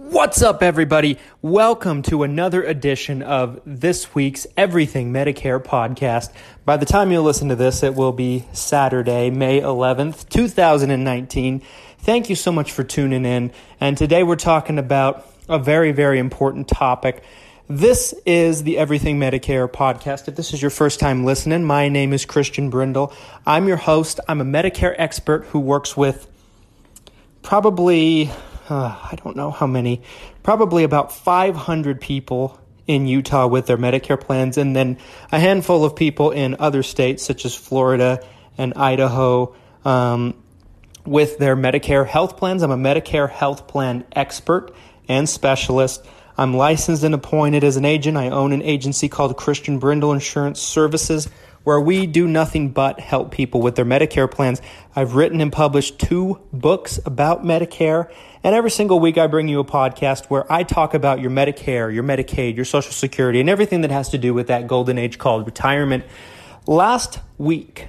What's up, everybody? Welcome to another edition of this week's Everything Medicare podcast. By the time you listen to this, it will be Saturday, May 11th, 2019. Thank you so much for tuning in. And today we're talking about a very, very important topic. This is the Everything Medicare podcast. If this is your first time listening, my name is Christian Brindle. I'm your host. I'm a Medicare expert who works with probably uh, I don't know how many, probably about 500 people in Utah with their Medicare plans, and then a handful of people in other states such as Florida and Idaho um, with their Medicare health plans. I'm a Medicare health plan expert and specialist. I'm licensed and appointed as an agent. I own an agency called Christian Brindle Insurance Services where we do nothing but help people with their Medicare plans. I've written and published two books about Medicare, and every single week I bring you a podcast where I talk about your Medicare, your Medicaid, your Social Security, and everything that has to do with that golden age called retirement. Last week,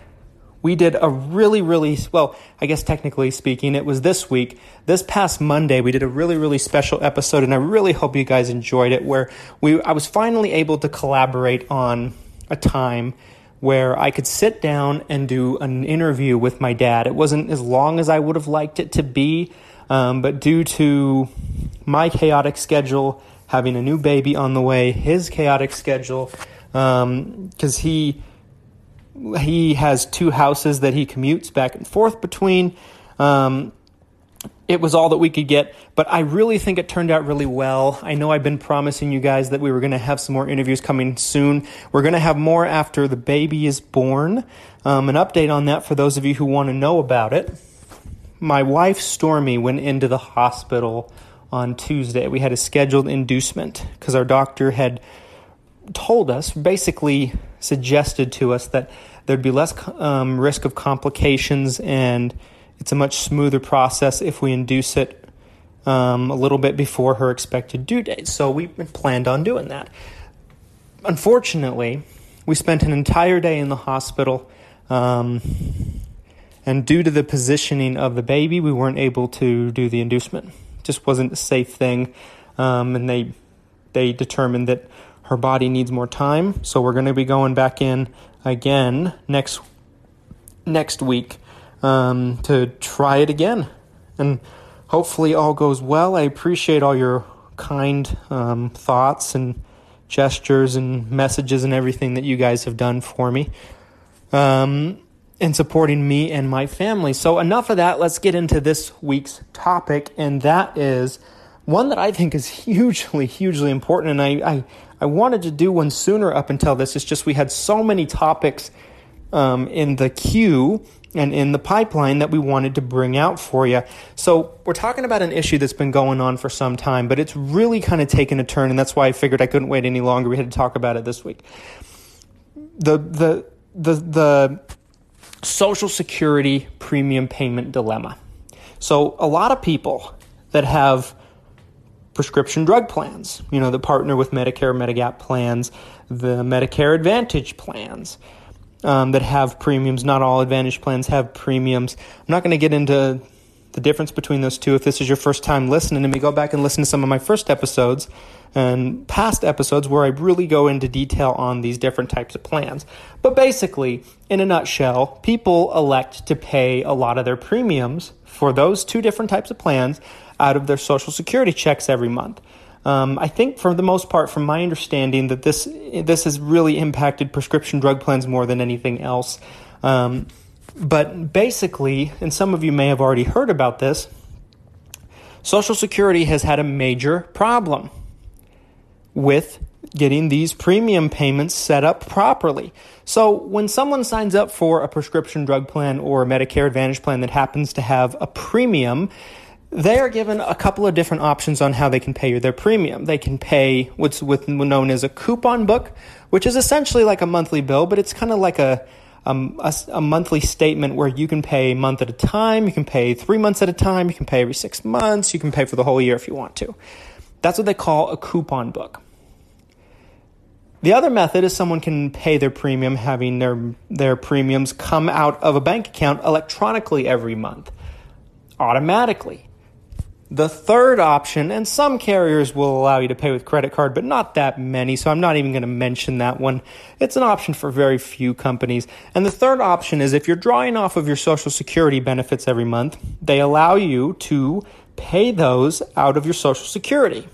we did a really, really, well, I guess technically speaking, it was this week. This past Monday, we did a really, really special episode, and I really hope you guys enjoyed it, where we, I was finally able to collaborate on a time where I could sit down and do an interview with my dad. It wasn't as long as I would have liked it to be, um, but due to my chaotic schedule, having a new baby on the way, his chaotic schedule, because um, he he has two houses that he commutes back and forth between. Um, it was all that we could get, but I really think it turned out really well. I know I've been promising you guys that we were going to have some more interviews coming soon. We're going to have more after the baby is born. Um, an update on that for those of you who want to know about it. My wife, Stormy, went into the hospital on Tuesday. We had a scheduled inducement because our doctor had told us, basically suggested to us, that there'd be less um, risk of complications and it's a much smoother process if we induce it um, a little bit before her expected due date. So we planned on doing that. Unfortunately, we spent an entire day in the hospital. Um, and due to the positioning of the baby, we weren't able to do the inducement. It just wasn't a safe thing. Um, and they, they determined that her body needs more time. So we're going to be going back in again next, next week um, to try it again. And hopefully, all goes well. I appreciate all your kind um, thoughts and gestures and messages and everything that you guys have done for me um, in supporting me and my family. So, enough of that. Let's get into this week's topic, and that is one that I think is hugely, hugely important. And I, I, I wanted to do one sooner up until this. It's just we had so many topics um, in the queue and in the pipeline that we wanted to bring out for you. So, we're talking about an issue that's been going on for some time, but it's really kind of taken a turn, and that's why I figured I couldn't wait any longer. We had to talk about it this week. The the the the Social Security premium payment dilemma. So, a lot of people that have prescription drug plans, you know, that partner with Medicare, Medigap plans, the Medicare Advantage plans, um, that have premiums. Not all Advantage plans have premiums. I'm not going to get into the difference between those two. If this is your first time listening to me, go back and listen to some of my first episodes and past episodes where I really go into detail on these different types of plans. But basically, in a nutshell, people elect to pay a lot of their premiums for those two different types of plans out of their Social Security checks every month. Um, I think, for the most part, from my understanding, that this this has really impacted prescription drug plans more than anything else. Um, but basically, and some of you may have already heard about this, Social Security has had a major problem with getting these premium payments set up properly. So, when someone signs up for a prescription drug plan or a Medicare Advantage plan that happens to have a premium, they are given a couple of different options on how they can pay their premium. They can pay what's known as a coupon book, which is essentially like a monthly bill, but it's kind of like a, um, a, a, monthly statement where you can pay a month at a time, you can pay three months at a time, you can pay every six months, you can pay for the whole year if you want to. That's what they call a coupon book. The other method is someone can pay their premium having their, their premiums come out of a bank account electronically every month, automatically The third option, and some carriers will allow you to pay with credit card, but not that many, so I'm not even going to mention that one. It's an option for very few companies. And the third option is if you're drawing off of your Social Security benefits every month, they allow you to pay those out of your Social Security.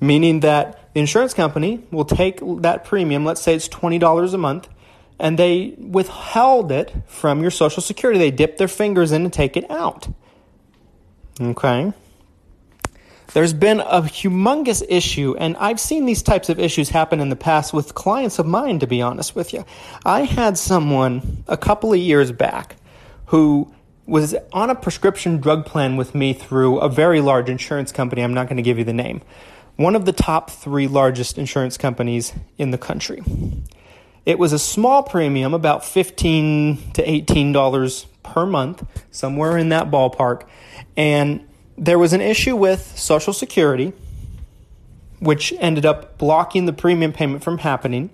Meaning that the insurance company will take that premium, let's say it's $20 a month, and they withheld it from your Social Security. They dip their fingers in and take it out. Okay. There's been a humongous issue, and I've seen these types of issues happen in the past with clients of mine, to be honest with you. I had someone a couple of years back who was on a prescription drug plan with me through a very large insurance company. I'm not going to give you the name. One of the top three largest insurance companies in the country. It was a small premium, about 15 to $18 per month, somewhere in that ballpark. And there was an issue with Social Security, which ended up blocking the premium payment from happening.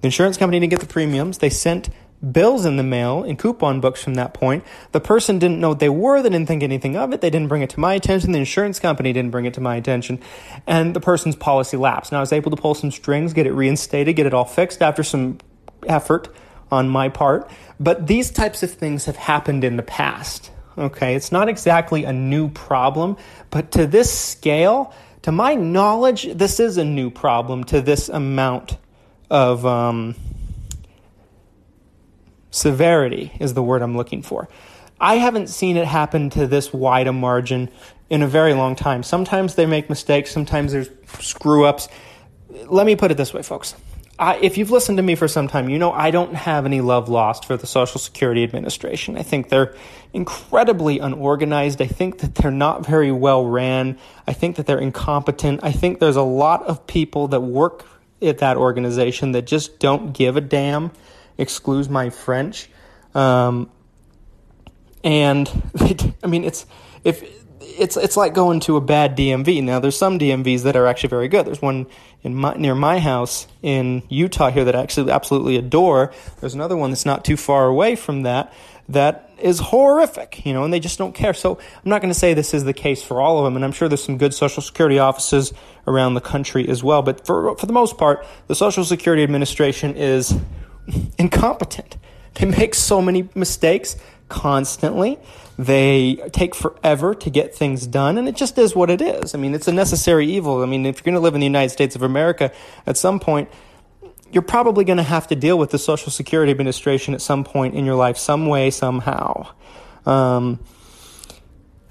The insurance company didn't get the premiums. They sent bills in the mail and coupon books from that point. The person didn't know what they were. They didn't think anything of it. They didn't bring it to my attention. The insurance company didn't bring it to my attention. And the person's policy lapsed. Now I was able to pull some strings, get it reinstated, get it all fixed after some effort on my part. But these types of things have happened in the past. Okay, it's not exactly a new problem, but to this scale, to my knowledge, this is a new problem to this amount of um, severity, is the word I'm looking for. I haven't seen it happen to this wide a margin in a very long time. Sometimes they make mistakes, sometimes there's screw ups. Let me put it this way, folks. I, if you've listened to me for some time, you know I don't have any love lost for the Social Security Administration. I think they're incredibly unorganized. I think that they're not very well ran. I think that they're incompetent. I think there's a lot of people that work at that organization that just don't give a damn. Excuse my French. Um, and I mean, it's if it's it's like going to a bad DMV. Now, there's some DMVs that are actually very good. There's one in my, near my house in Utah here that I actually absolutely adore. There's another one that's not too far away from that that is horrific, you know, and they just don't care. So I'm not going to say this is the case for all of them, and I'm sure there's some good Social Security offices around the country as well. But for for the most part, the Social Security Administration is incompetent. They make so many mistakes constantly. They take forever to get things done, and it just is what it is. I mean, it's a necessary evil. I mean, if you're going to live in the United States of America, at some point, you're probably going to have to deal with the Social Security Administration at some point in your life, some way, somehow. Um,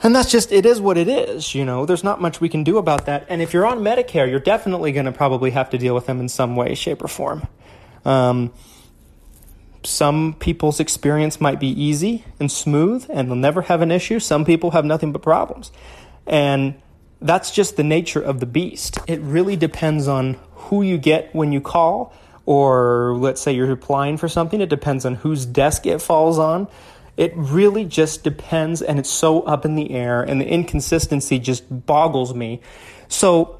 and that's just, it is what it is, you know. There's not much we can do about that. And if you're on Medicare, you're definitely going to probably have to deal with them in some way, shape, or form. Um, some people's experience might be easy and smooth and they'll never have an issue. Some people have nothing but problems. And that's just the nature of the beast. It really depends on who you get when you call, or let's say you're applying for something. It depends on whose desk it falls on. It really just depends, and it's so up in the air, and the inconsistency just boggles me. So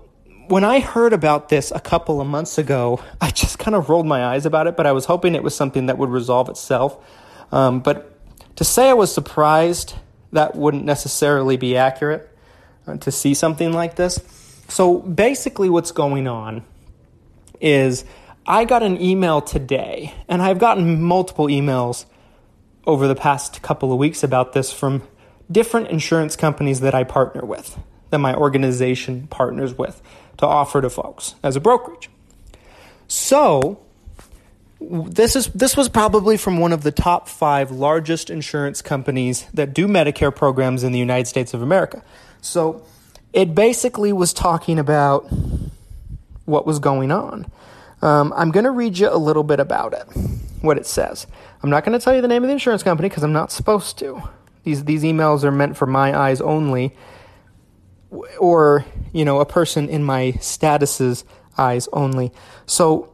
when I heard about this a couple of months ago, I just kind of rolled my eyes about it, but I was hoping it was something that would resolve itself. Um, but to say I was surprised, that wouldn't necessarily be accurate uh, to see something like this. So basically, what's going on is I got an email today, and I've gotten multiple emails over the past couple of weeks about this from different insurance companies that I partner with, that my organization partners with to offer to folks as a brokerage. So, this is this was probably from one of the top 5 largest insurance companies that do Medicare programs in the United States of America. So, it basically was talking about what was going on. Um, I'm going to read you a little bit about it, what it says. I'm not going to tell you the name of the insurance company because I'm not supposed to. These these emails are meant for my eyes only, or you know a person in my status's eyes only. So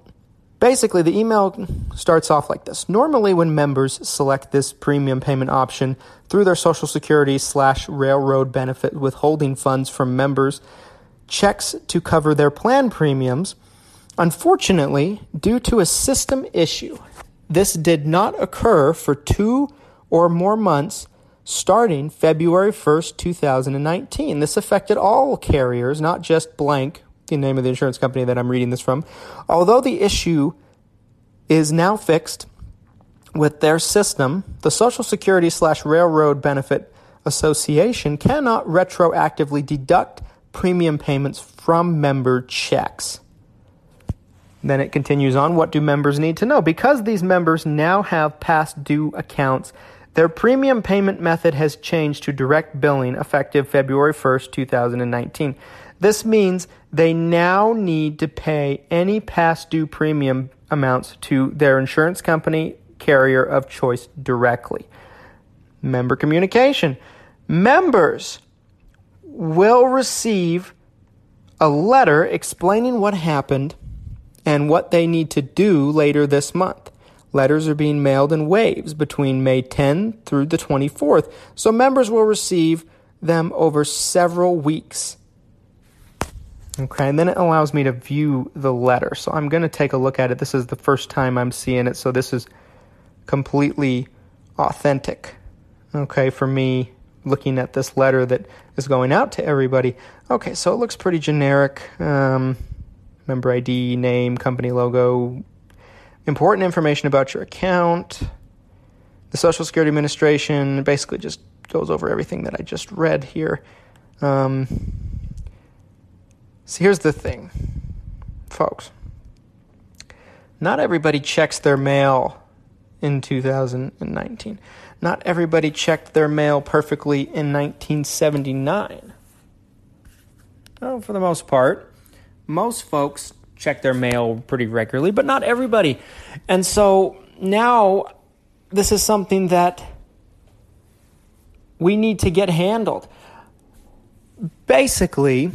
basically, the email starts off like this. Normally, when members select this premium payment option through their Social Security slash railroad benefit withholding funds from members, checks to cover their plan premiums. Unfortunately, due to a system issue, this did not occur for two or more months starting February 1st, 2019. This affected all carriers, not just blank, the name of the insurance company that I'm reading this from. Although the issue is now fixed with their system, the Social Security slash Railroad Benefit Association cannot retroactively deduct premium payments from member checks. Then it continues on. What do members need to know? Because these members now have past due accounts, their premium payment method has changed to direct billing effective February 1st, 2019. This means they now need to pay any past due premium amounts to their insurance company carrier of choice directly. Member communication. Members will receive a letter explaining what happened and what they need to do later this month. Letters are being mailed in waves between May 10 through the 24th, so members will receive them over several weeks. Okay, and then it allows me to view the letter. So I'm going to take a look at it. This is the first time I'm seeing it, so this is completely authentic. Okay, for me looking at this letter that is going out to everybody. Okay, so it looks pretty generic. Um, member ID, name, company logo, important information about your account. The Social Security Administration basically just goes over everything that I just read here. Um, so here's the thing, folks. Not everybody checks their mail in 2019. Not everybody checked their mail perfectly in 1979. Well, for the most part, most folks check their mail pretty regularly, but not everybody. And so now this is something that we need to get handled. Basically,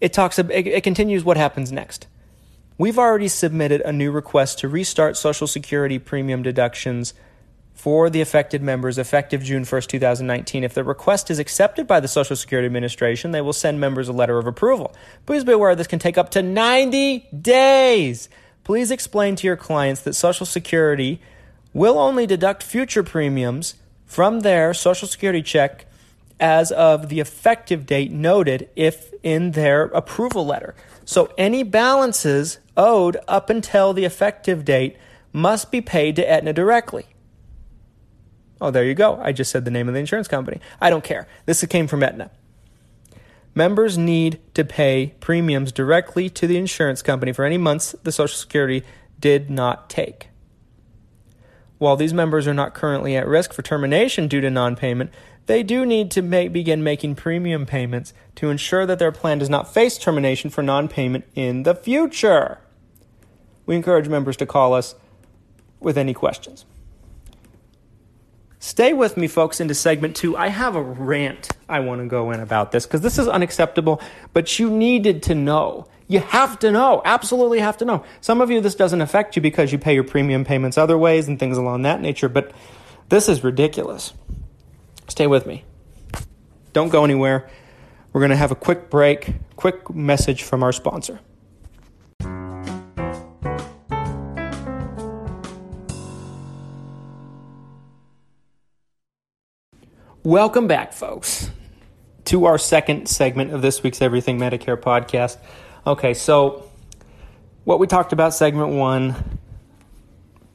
it talks it, it continues what happens next. We've already submitted a new request to restart Social Security premium deductions for the affected members effective June 1st, 2019. If the request is accepted by the Social Security Administration, they will send members a letter of approval. Please be aware this can take up to 90 days. Please explain to your clients that Social Security will only deduct future premiums from their Social Security check as of the effective date noted if in their approval letter. So any balances owed up until the effective date must be paid to Aetna directly. Oh, there you go. I just said the name of the insurance company. I don't care. This came from Aetna. Members need to pay premiums directly to the insurance company for any months the Social Security did not take. While these members are not currently at risk for termination due to non payment, they do need to make, begin making premium payments to ensure that their plan does not face termination for non payment in the future. We encourage members to call us with any questions. Stay with me, folks, into segment two. I have a rant I want to go in about this because this is unacceptable, but you needed to know. You have to know, absolutely have to know. Some of you, this doesn't affect you because you pay your premium payments other ways and things along that nature, but this is ridiculous. Stay with me. Don't go anywhere. We're going to have a quick break, quick message from our sponsor. Welcome back, folks, to our second segment of this week's Everything Medicare podcast. Okay, so what we talked about, segment one,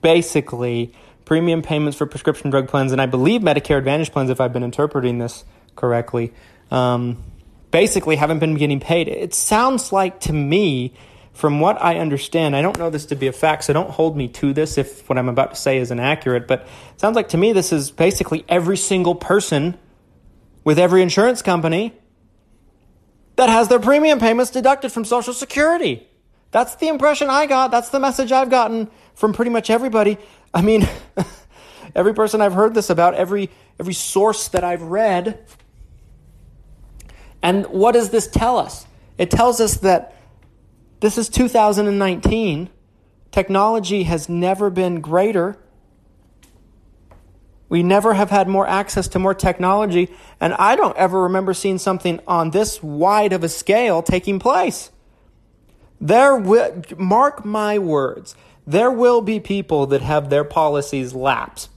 basically premium payments for prescription drug plans, and I believe Medicare Advantage plans, if I've been interpreting this correctly, um, basically haven't been getting paid. It sounds like to me from what I understand, I don't know this to be a fact, so don't hold me to this if what I'm about to say is inaccurate, but it sounds like to me this is basically every single person with every insurance company that has their premium payments deducted from Social Security. That's the impression I got. That's the message I've gotten from pretty much everybody. I mean, every person I've heard this about, every every source that I've read. And what does this tell us? It tells us that this is 2019. Technology has never been greater. We never have had more access to more technology, and I don't ever remember seeing something on this wide of a scale taking place. There will, mark my words, there will be people that have their policies lapsed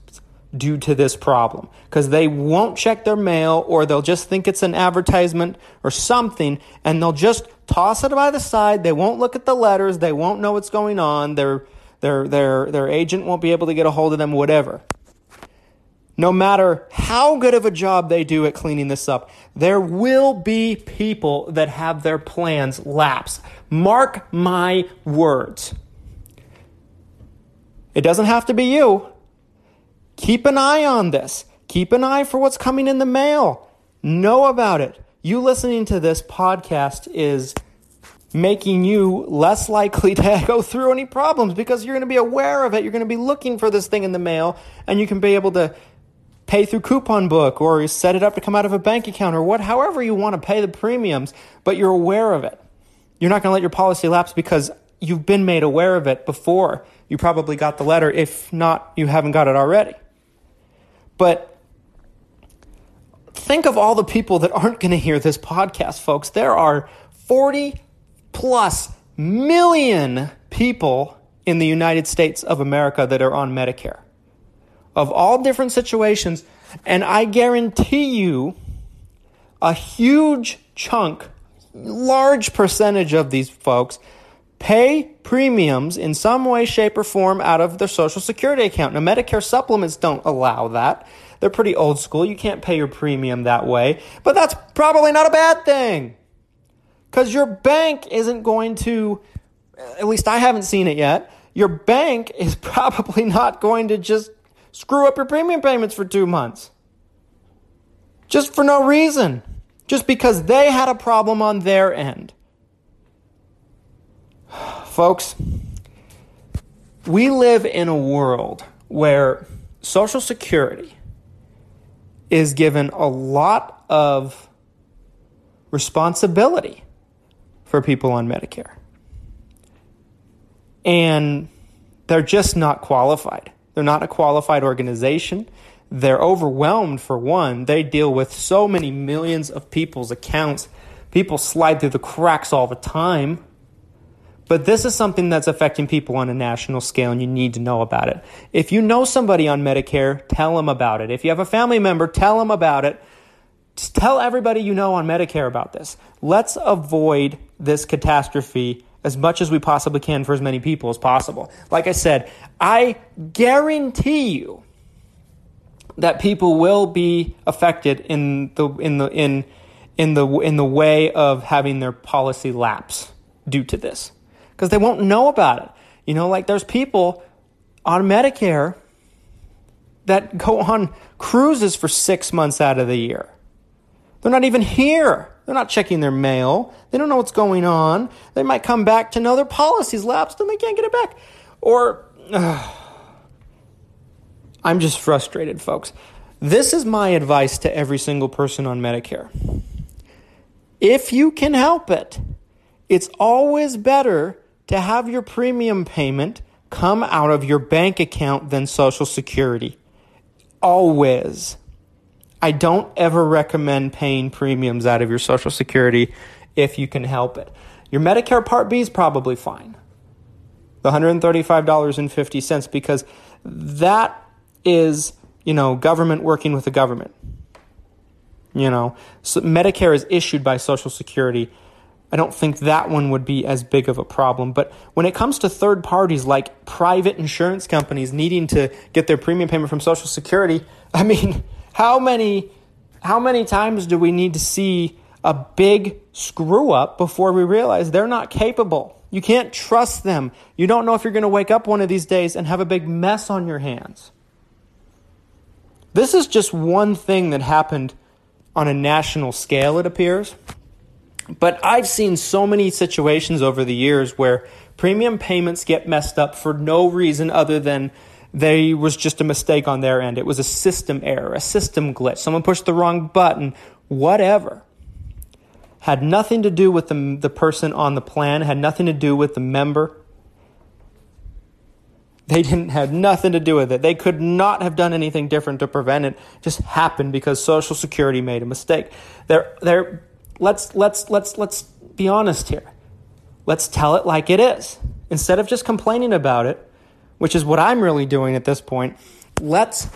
due to this problem because they won't check their mail or they'll just think it's an advertisement or something and they'll just toss it by the side. They won't look at the letters. They won't know what's going on. Their, their, their, their agent won't be able to get a hold of them, whatever. No matter how good of a job they do at cleaning this up, there will be people that have their plans lapse. Mark my words. It doesn't have to be you. Keep an eye on this. Keep an eye for what's coming in the mail. Know about it. You listening to this podcast is making you less likely to go through any problems because you're going to be aware of it. You're going to be looking for this thing in the mail and you can be able to pay through coupon book or set it up to come out of a bank account or what however you want to pay the premiums, but you're aware of it. You're not going to let your policy lapse because you've been made aware of it before. You probably got the letter. If not, you haven't got it already. But think of all the people that aren't going to hear this podcast, folks. There are 40 plus million people in the United States of America that are on Medicare of all different situations. And I guarantee you a huge chunk, large percentage of these folks pay premiums in some way, shape, or form out of their Social Security account. Now, Medicare supplements don't allow that. They're pretty old school. You can't pay your premium that way. But that's probably not a bad thing. Because your bank isn't going to, at least I haven't seen it yet, your bank is probably not going to just screw up your premium payments for two months. Just for no reason. Just because they had a problem on their end. Folks, we live in a world where Social Security is given a lot of responsibility for people on Medicare. And they're just not qualified. They're not a qualified organization. They're overwhelmed, for one. They deal with so many millions of people's accounts. People slide through the cracks all the time. But this is something that's affecting people on a national scale, and you need to know about it. If you know somebody on Medicare, tell them about it. If you have a family member, tell them about it. Just tell everybody you know on Medicare about this. Let's avoid this catastrophe as much as we possibly can for as many people as possible. Like I said, I guarantee you that people will be affected in the in the in in the in the way of having their policy lapse due to this because they won't know about it. You know, like there's people on Medicare that go on cruises for six months out of the year. They're not even here. They're not checking their mail. They don't know what's going on. They might come back to know their policies lapsed and they can't get it back. Or, uh, I'm just frustrated, folks. This is my advice to every single person on Medicare. If you can help it, it's always better to have your premium payment come out of your bank account than Social Security. Always. I don't ever recommend paying premiums out of your Social Security if you can help it. Your Medicare Part B is probably fine. The $135.50 because that is, you know, government working with the government. You know, so Medicare is issued by Social Security I don't think that one would be as big of a problem. But when it comes to third parties like private insurance companies needing to get their premium payment from Social Security, I mean, how many how many times do we need to see a big screw up before we realize they're not capable? You can't trust them. You don't know if you're going to wake up one of these days and have a big mess on your hands. This is just one thing that happened on a national scale, it appears. But I've seen so many situations over the years where premium payments get messed up for no reason other than they was just a mistake on their end. It was a system error, a system glitch. Someone pushed the wrong button, whatever. Had nothing to do with the, the person on the plan, had nothing to do with the member. They didn't have nothing to do with it. They could not have done anything different to prevent it. it just happened because Social Security made a mistake. They're, they're let's let's let's let's be honest here. Let's tell it like it is. Instead of just complaining about it, which is what I'm really doing at this point, let's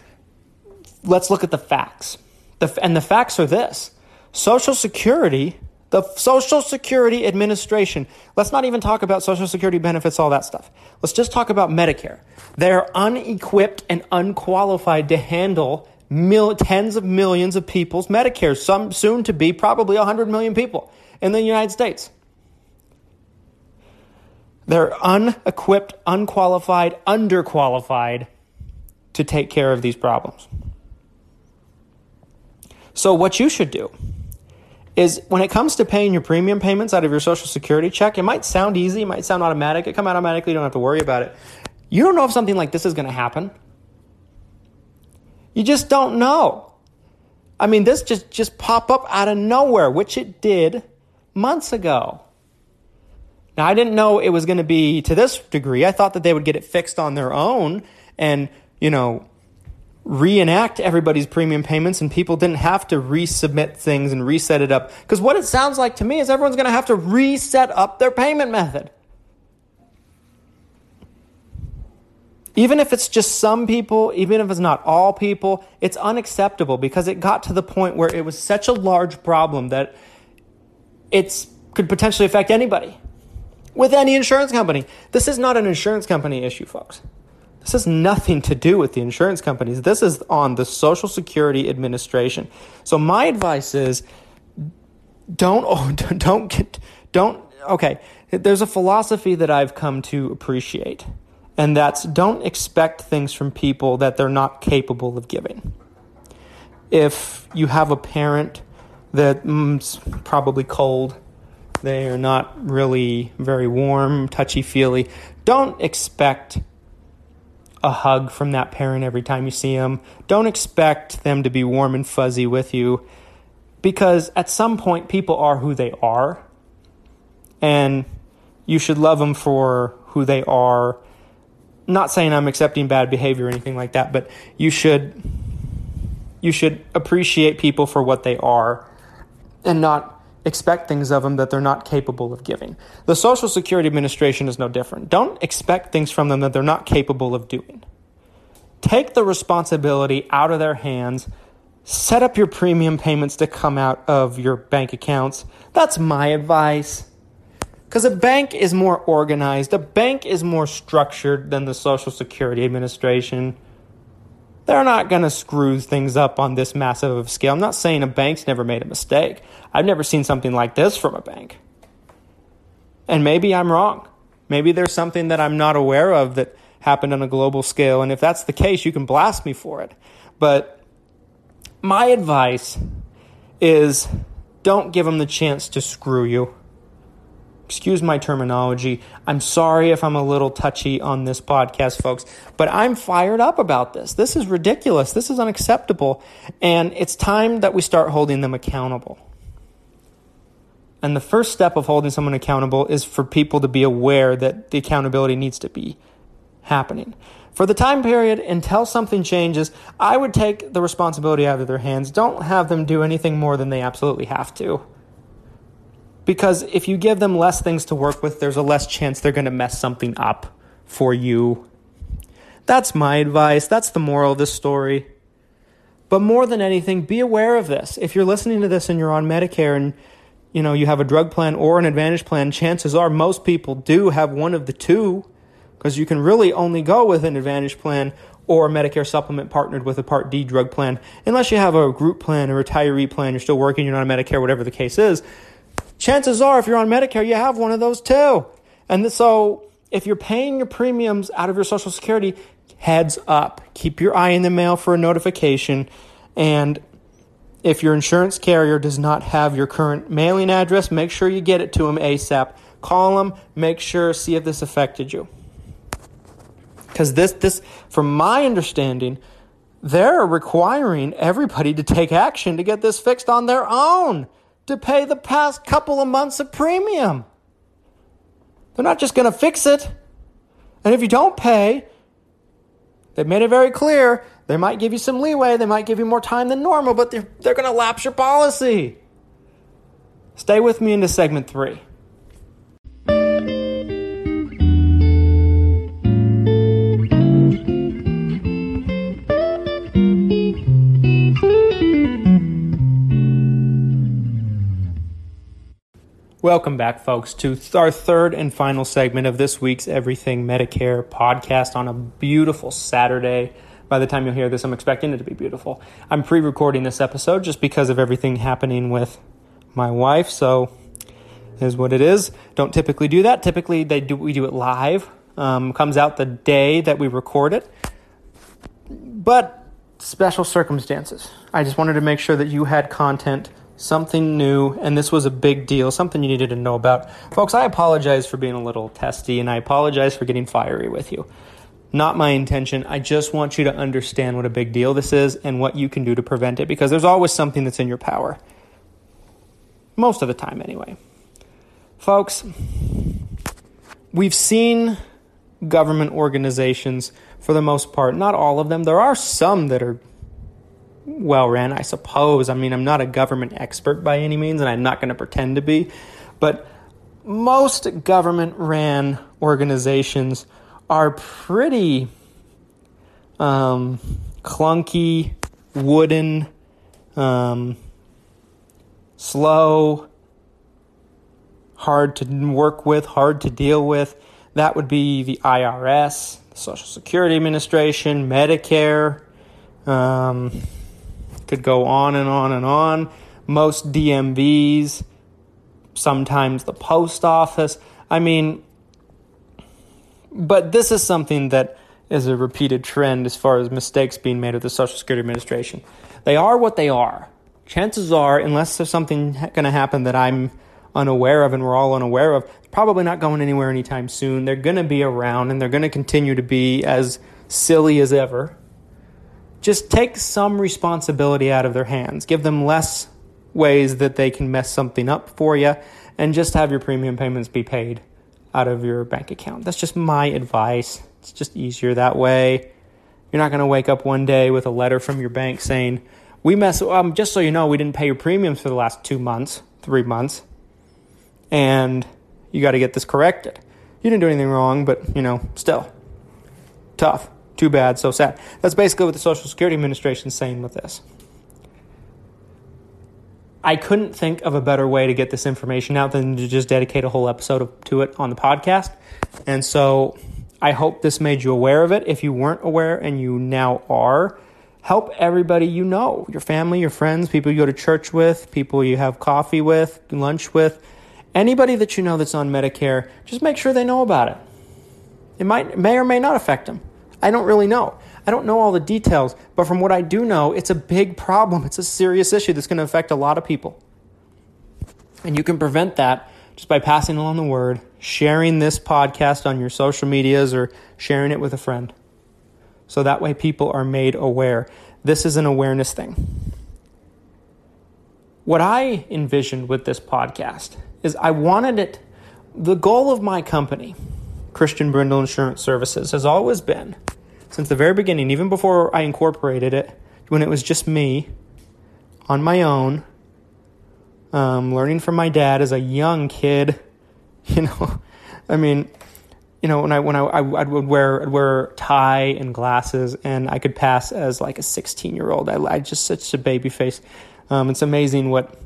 let's look at the facts. The, and the facts are this Social Security, the Social Security Administration, let's not even talk about Social Security benefits, all that stuff. Let's just talk about Medicare. They're unequipped and unqualified to handle mil- tens of millions of people's Medicare, some soon to be probably 100 million people in the United States. They're unequipped, unqualified, underqualified to take care of these problems. So, what you should do is when it comes to paying your premium payments out of your Social Security check, it might sound easy, it might sound automatic, it come automatically, you don't have to worry about it. You don't know if something like this is going to happen. You just don't know. I mean, this just just pop up out of nowhere, which it did months ago. Now, I didn't know it was going to be to this degree. I thought that they would get it fixed on their own and, you know, reenact everybody's premium payments and people didn't have to resubmit things and reset it up. Because what it sounds like to me is everyone's going to have to reset up their payment method. Even if it's just some people, even if it's not all people, it's unacceptable because it got to the point where it was such a large problem that it could potentially affect anybody with any insurance company. This is not an insurance company issue, folks. This has nothing to do with the insurance companies. This is on the Social Security Administration. So my advice is don't oh, don't get don't okay, there's a philosophy that I've come to appreciate. And that's don't expect things from people that they're not capable of giving. If you have a parent that's mm, probably cold they are not really very warm, touchy feely. Don't expect a hug from that parent every time you see them. Don't expect them to be warm and fuzzy with you because at some point people are who they are and you should love them for who they are. Not saying I'm accepting bad behavior or anything like that, but you should you should appreciate people for what they are and not expect things of them that they're not capable of giving. The Social Security Administration is no different. Don't expect things from them that they're not capable of doing. Take the responsibility out of their hands. Set up your premium payments to come out of your bank accounts. That's my advice. Because a bank is more organized, a bank is more structured than the Social Security Administration. They're not going to screw things up on this massive of scale. I'm not saying a bank's never made a mistake. I've never seen something like this from a bank. And maybe I'm wrong. Maybe there's something that I'm not aware of that happened on a global scale. And if that's the case, you can blast me for it. But my advice is don't give them the chance to screw you. Excuse my terminology. I'm sorry if I'm a little touchy on this podcast, folks, but I'm fired up about this. This is ridiculous. This is unacceptable. And it's time that we start holding them accountable. And the first step of holding someone accountable is for people to be aware that the accountability needs to be happening. For the time period until something changes, I would take the responsibility out of their hands. Don't have them do anything more than they absolutely have to. Because if you give them less things to work with, there's a less chance they're going to mess something up for you. That's my advice. That's the moral of this story. But more than anything, be aware of this. If you're listening to this and you're on Medicare and you know you have a drug plan or an advantage plan, chances are most people do have one of the two because you can really only go with an advantage plan or a Medicare supplement partnered with a Part D drug plan unless you have a group plan, a retiree plan, you're still working, you're not on Medicare, whatever the case is chances are if you're on Medicare, you have one of those too. And so if you're paying your premiums out of your Social Security, heads up. Keep your eye in the mail for a notification. And if your insurance carrier does not have your current mailing address, make sure you get it to them ASAP. Call them, make sure, see if this affected you. Because this, this, from my understanding, they're requiring everybody to take action to get this fixed on their own to pay the past couple of months of premium. They're not just going to fix it. And if you don't pay, they've made it very clear they might give you some leeway, they might give you more time than normal, but they're, they're going to lapse your policy. Stay with me into segment three. Welcome back, folks, to our third and final segment of this week's Everything Medicare podcast on a beautiful Saturday. By the time you'll hear this, I'm expecting it to be beautiful. I'm pre recording this episode just because of everything happening with my wife, so is what it is. Don't typically do that. Typically, they do we do it live. Um, comes out the day that we record it, but special circumstances. I just wanted to make sure that you had content something new, and this was a big deal, something you needed to know about. Folks, I apologize for being a little testy, and I apologize for getting fiery with you. Not my intention. I just want you to understand what a big deal this is and what you can do to prevent it because there's always something that's in your power. Most of the time, anyway. Folks, we've seen government organizations for the most part, not all of them. There are some that are well ran, I suppose. I mean, I'm not a government expert by any means, and I'm not going to pretend to be. But most government ran organizations are pretty um, clunky, wooden, um, slow, hard to work with, hard to deal with. That would be the IRS, the Social Security Administration, Medicare. Um, could go on and on and on. Most DMVs, sometimes the post office. I mean, but this is something that is a repeated trend as far as mistakes being made with the Social Security Administration. They are what they are. Chances are, unless there's something going to happen that I'm unaware of and we're all unaware of, probably not going anywhere anytime soon. They're going to be around and they're going to continue to be as silly as ever just take some responsibility out of their hands. Give them less ways that they can mess something up for you and just have your premium payments be paid out of your bank account. That's just my advice. It's just easier that way. You're not going to wake up one day with a letter from your bank saying, "We mess um just so you know, we didn't pay your premiums for the last 2 months, 3 months." And you got to get this corrected. You didn't do anything wrong, but, you know, still tough. Too bad, so sad. That's basically what the Social Security Administration is saying with this. I couldn't think of a better way to get this information out than to just dedicate a whole episode to it on the podcast. And so I hope this made you aware of it. If you weren't aware and you now are, help everybody you know your family, your friends, people you go to church with, people you have coffee with, lunch with, anybody that you know that's on Medicare, just make sure they know about it. It might may or may not affect them. I don't really know. I don't know all the details, but from what I do know, it's a big problem. It's a serious issue that's going to affect a lot of people. And you can prevent that just by passing along the word, sharing this podcast on your social medias, or sharing it with a friend. So that way people are made aware. This is an awareness thing. What I envisioned with this podcast is I wanted it, the goal of my company Christian Brindle Insurance Services has always been, since the very beginning, even before I incorporated it, when it was just me on my own, um, learning from my dad as a young kid. You know, I mean, you know, when I when I, I would wear I'd wear tie and glasses, and I could pass as like a sixteen year old. I, I just such a baby face. Um, it's amazing what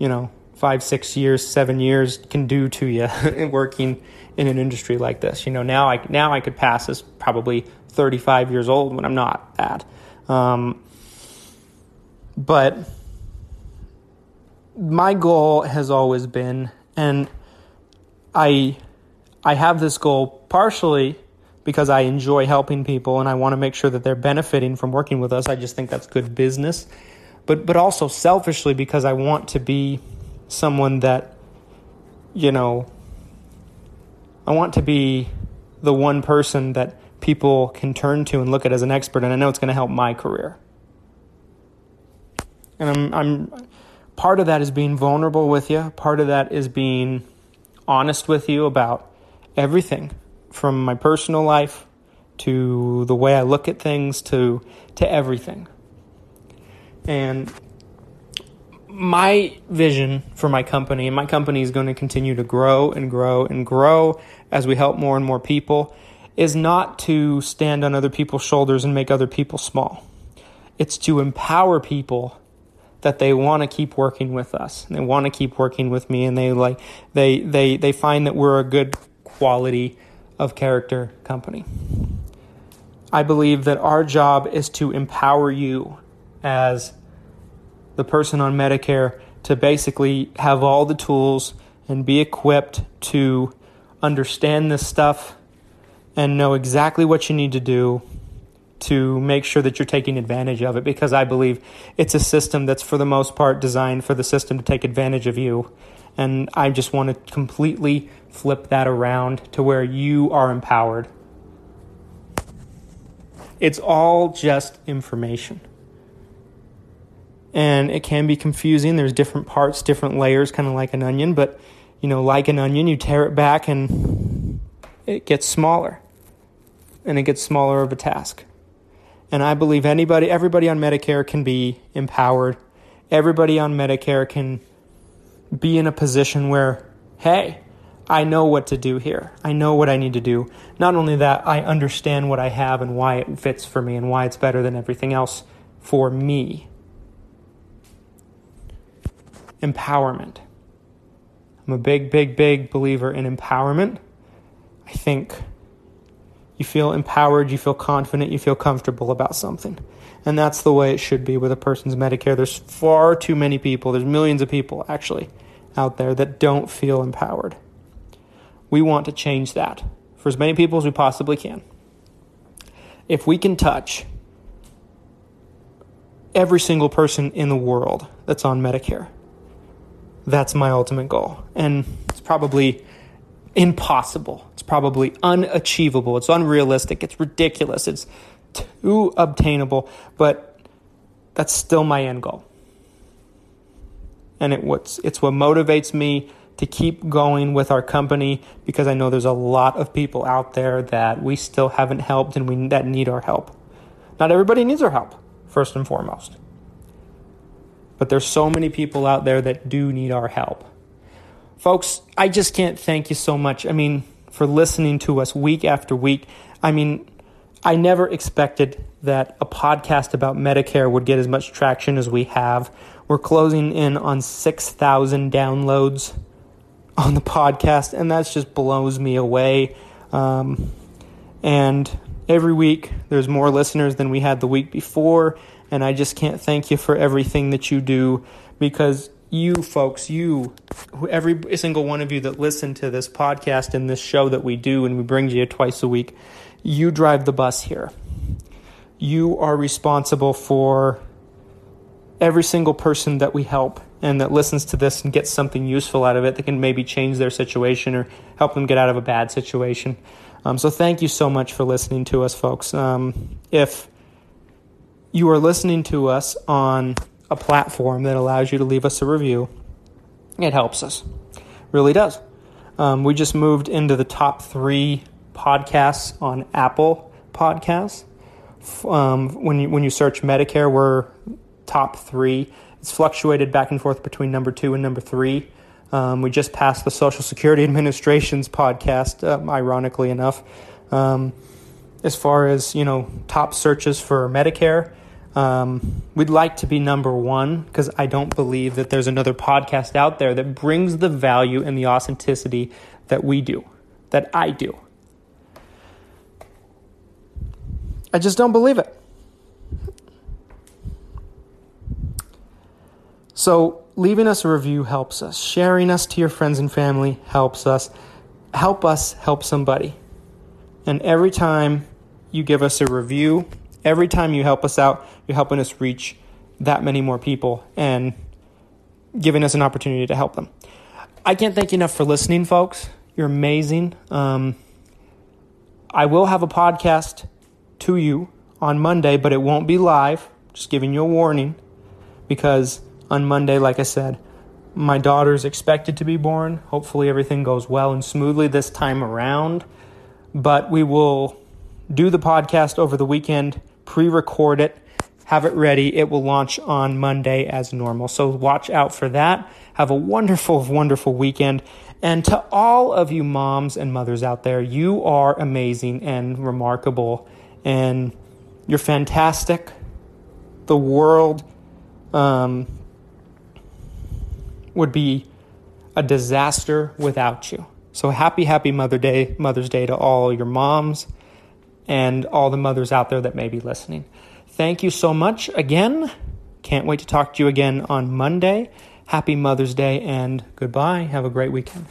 you know five, six years, seven years can do to you working in an industry like this. You know, now I now I could pass as probably 35 years old when I'm not that. Um, but my goal has always been, and I I have this goal partially because I enjoy helping people and I want to make sure that they're benefiting from working with us. I just think that's good business. But but also selfishly because I want to be someone that you know I want to be the one person that people can turn to and look at as an expert, and I know it's going to help my career. And I'm, I'm part of that is being vulnerable with you. Part of that is being honest with you about everything from my personal life to the way I look at things to to everything. And my vision for my company, and my company is going to continue to grow and grow and grow as we help more and more people, is not to stand on other people's shoulders and make other people small. It's to empower people that they want to keep working with us. They want to keep working with me and they like they they they find that we're a good quality of character company. I believe that our job is to empower you as the person on Medicare to basically have all the tools and be equipped to understand this stuff and know exactly what you need to do to make sure that you're taking advantage of it because I believe it's a system that's for the most part designed for the system to take advantage of you. And I just want to completely flip that around to where you are empowered. It's all just information. And it can be confusing. There's different parts, different layers, kind of like an onion, but you know, like an onion, you tear it back and it gets smaller. And it gets smaller of a task. And I believe anybody, everybody on Medicare can be empowered. Everybody on Medicare can be in a position where, hey, I know what to do here. I know what I need to do. Not only that, I understand what I have and why it fits for me and why it's better than everything else for me. Empowerment. I'm a big, big, big believer in empowerment. I think you feel empowered, you feel confident, you feel comfortable about something. And that's the way it should be with a person's Medicare. There's far too many people, there's millions of people actually out there that don't feel empowered. We want to change that for as many people as we possibly can. If we can touch every single person in the world that's on Medicare, that's my ultimate goal. And it's probably impossible. It's probably unachievable. It's unrealistic. It's ridiculous. It's too obtainable, but that's still my end goal. And it, what's, it's what motivates me to keep going with our company because I know there's a lot of people out there that we still haven't helped and we that need our help. Not everybody needs our help, first and foremost. But there's so many people out there that do need our help. Folks, I just can't thank you so much. I mean, for listening to us week after week. I mean, I never expected that a podcast about Medicare would get as much traction as we have. We're closing in on 6,000 downloads on the podcast, and that just blows me away. Um, and every week, there's more listeners than we had the week before, and I just can't thank you for everything that you do because you folks, you, every single one of you that listen to this podcast and this show that we do and we bring to you twice a week, you drive the bus here. You are responsible for every single person that we help and that listens to this and gets something useful out of it that can maybe change their situation or help them get out of a bad situation. Um, so thank you so much for listening to us, folks. Um, if you are listening to us on a platform that allows you to leave us a review, it helps us. Really does. Um, we just moved into the top three podcasts on Apple Podcasts. Um, when you when you search Medicare, we're top three. It's fluctuated back and forth between number two and number three. Um, we just passed the Social Security Administration's podcast, um, ironically enough. Um, as far as you know, top searches for Medicare, um, we'd like to be number one because I don't believe that there's another podcast out there that brings the value and the authenticity that we do, that I do. I just don't believe it. So, leaving us a review helps us. Sharing us to your friends and family helps us. Help us help somebody. And every time you give us a review, every time you help us out, you're helping us reach that many more people and giving us an opportunity to help them. I can't thank you enough for listening, folks. You're amazing. Um, I will have a podcast to you on Monday, but it won't be live. Just giving you a warning because on Monday, like I said, my daughter's expected to be born. Hopefully, everything goes well and smoothly this time around. But we will do the podcast over the weekend pre record it, have it ready. It will launch on Monday as normal. So watch out for that. Have a wonderful, wonderful weekend. And to all of you moms and mothers out there, you are amazing and remarkable, and you're fantastic. The world um, would be a disaster without you. So happy, happy Mother Day, Mother's Day to all your moms and all the mothers out there that may be listening. Thank you so much again. Can't wait to talk to you again on Monday. Happy Mother's Day and goodbye. Have a great weekend.